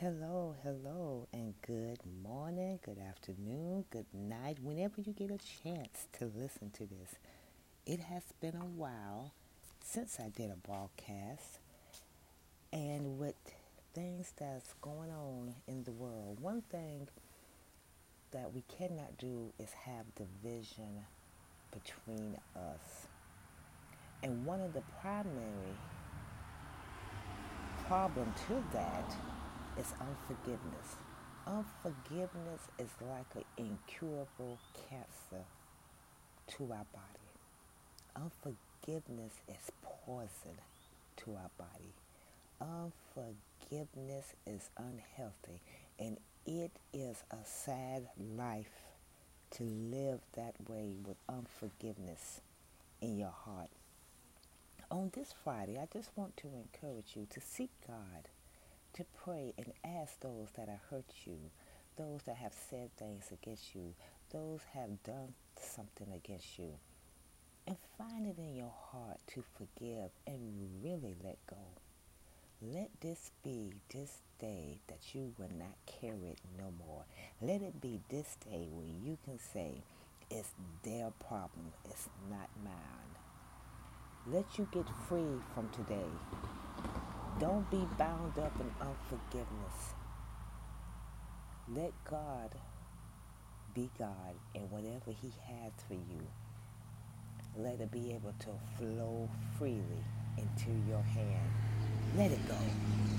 Hello, hello, and good morning, good afternoon, good night, whenever you get a chance to listen to this. It has been a while since I did a broadcast, and with things that's going on in the world, one thing that we cannot do is have division between us. And one of the primary problem to that is unforgiveness. Unforgiveness is like an incurable cancer to our body. Unforgiveness is poison to our body. Unforgiveness is unhealthy and it is a sad life to live that way with unforgiveness in your heart. On this Friday, I just want to encourage you to seek God to pray and ask those that have hurt you, those that have said things against you, those have done something against you. And find it in your heart to forgive and really let go. Let this be this day that you will not carry it no more. Let it be this day when you can say, it's their problem, it's not mine. Let you get free from today don't be bound up in unforgiveness. Let God be God and whatever He has for you, let it be able to flow freely into your hand. Let it go.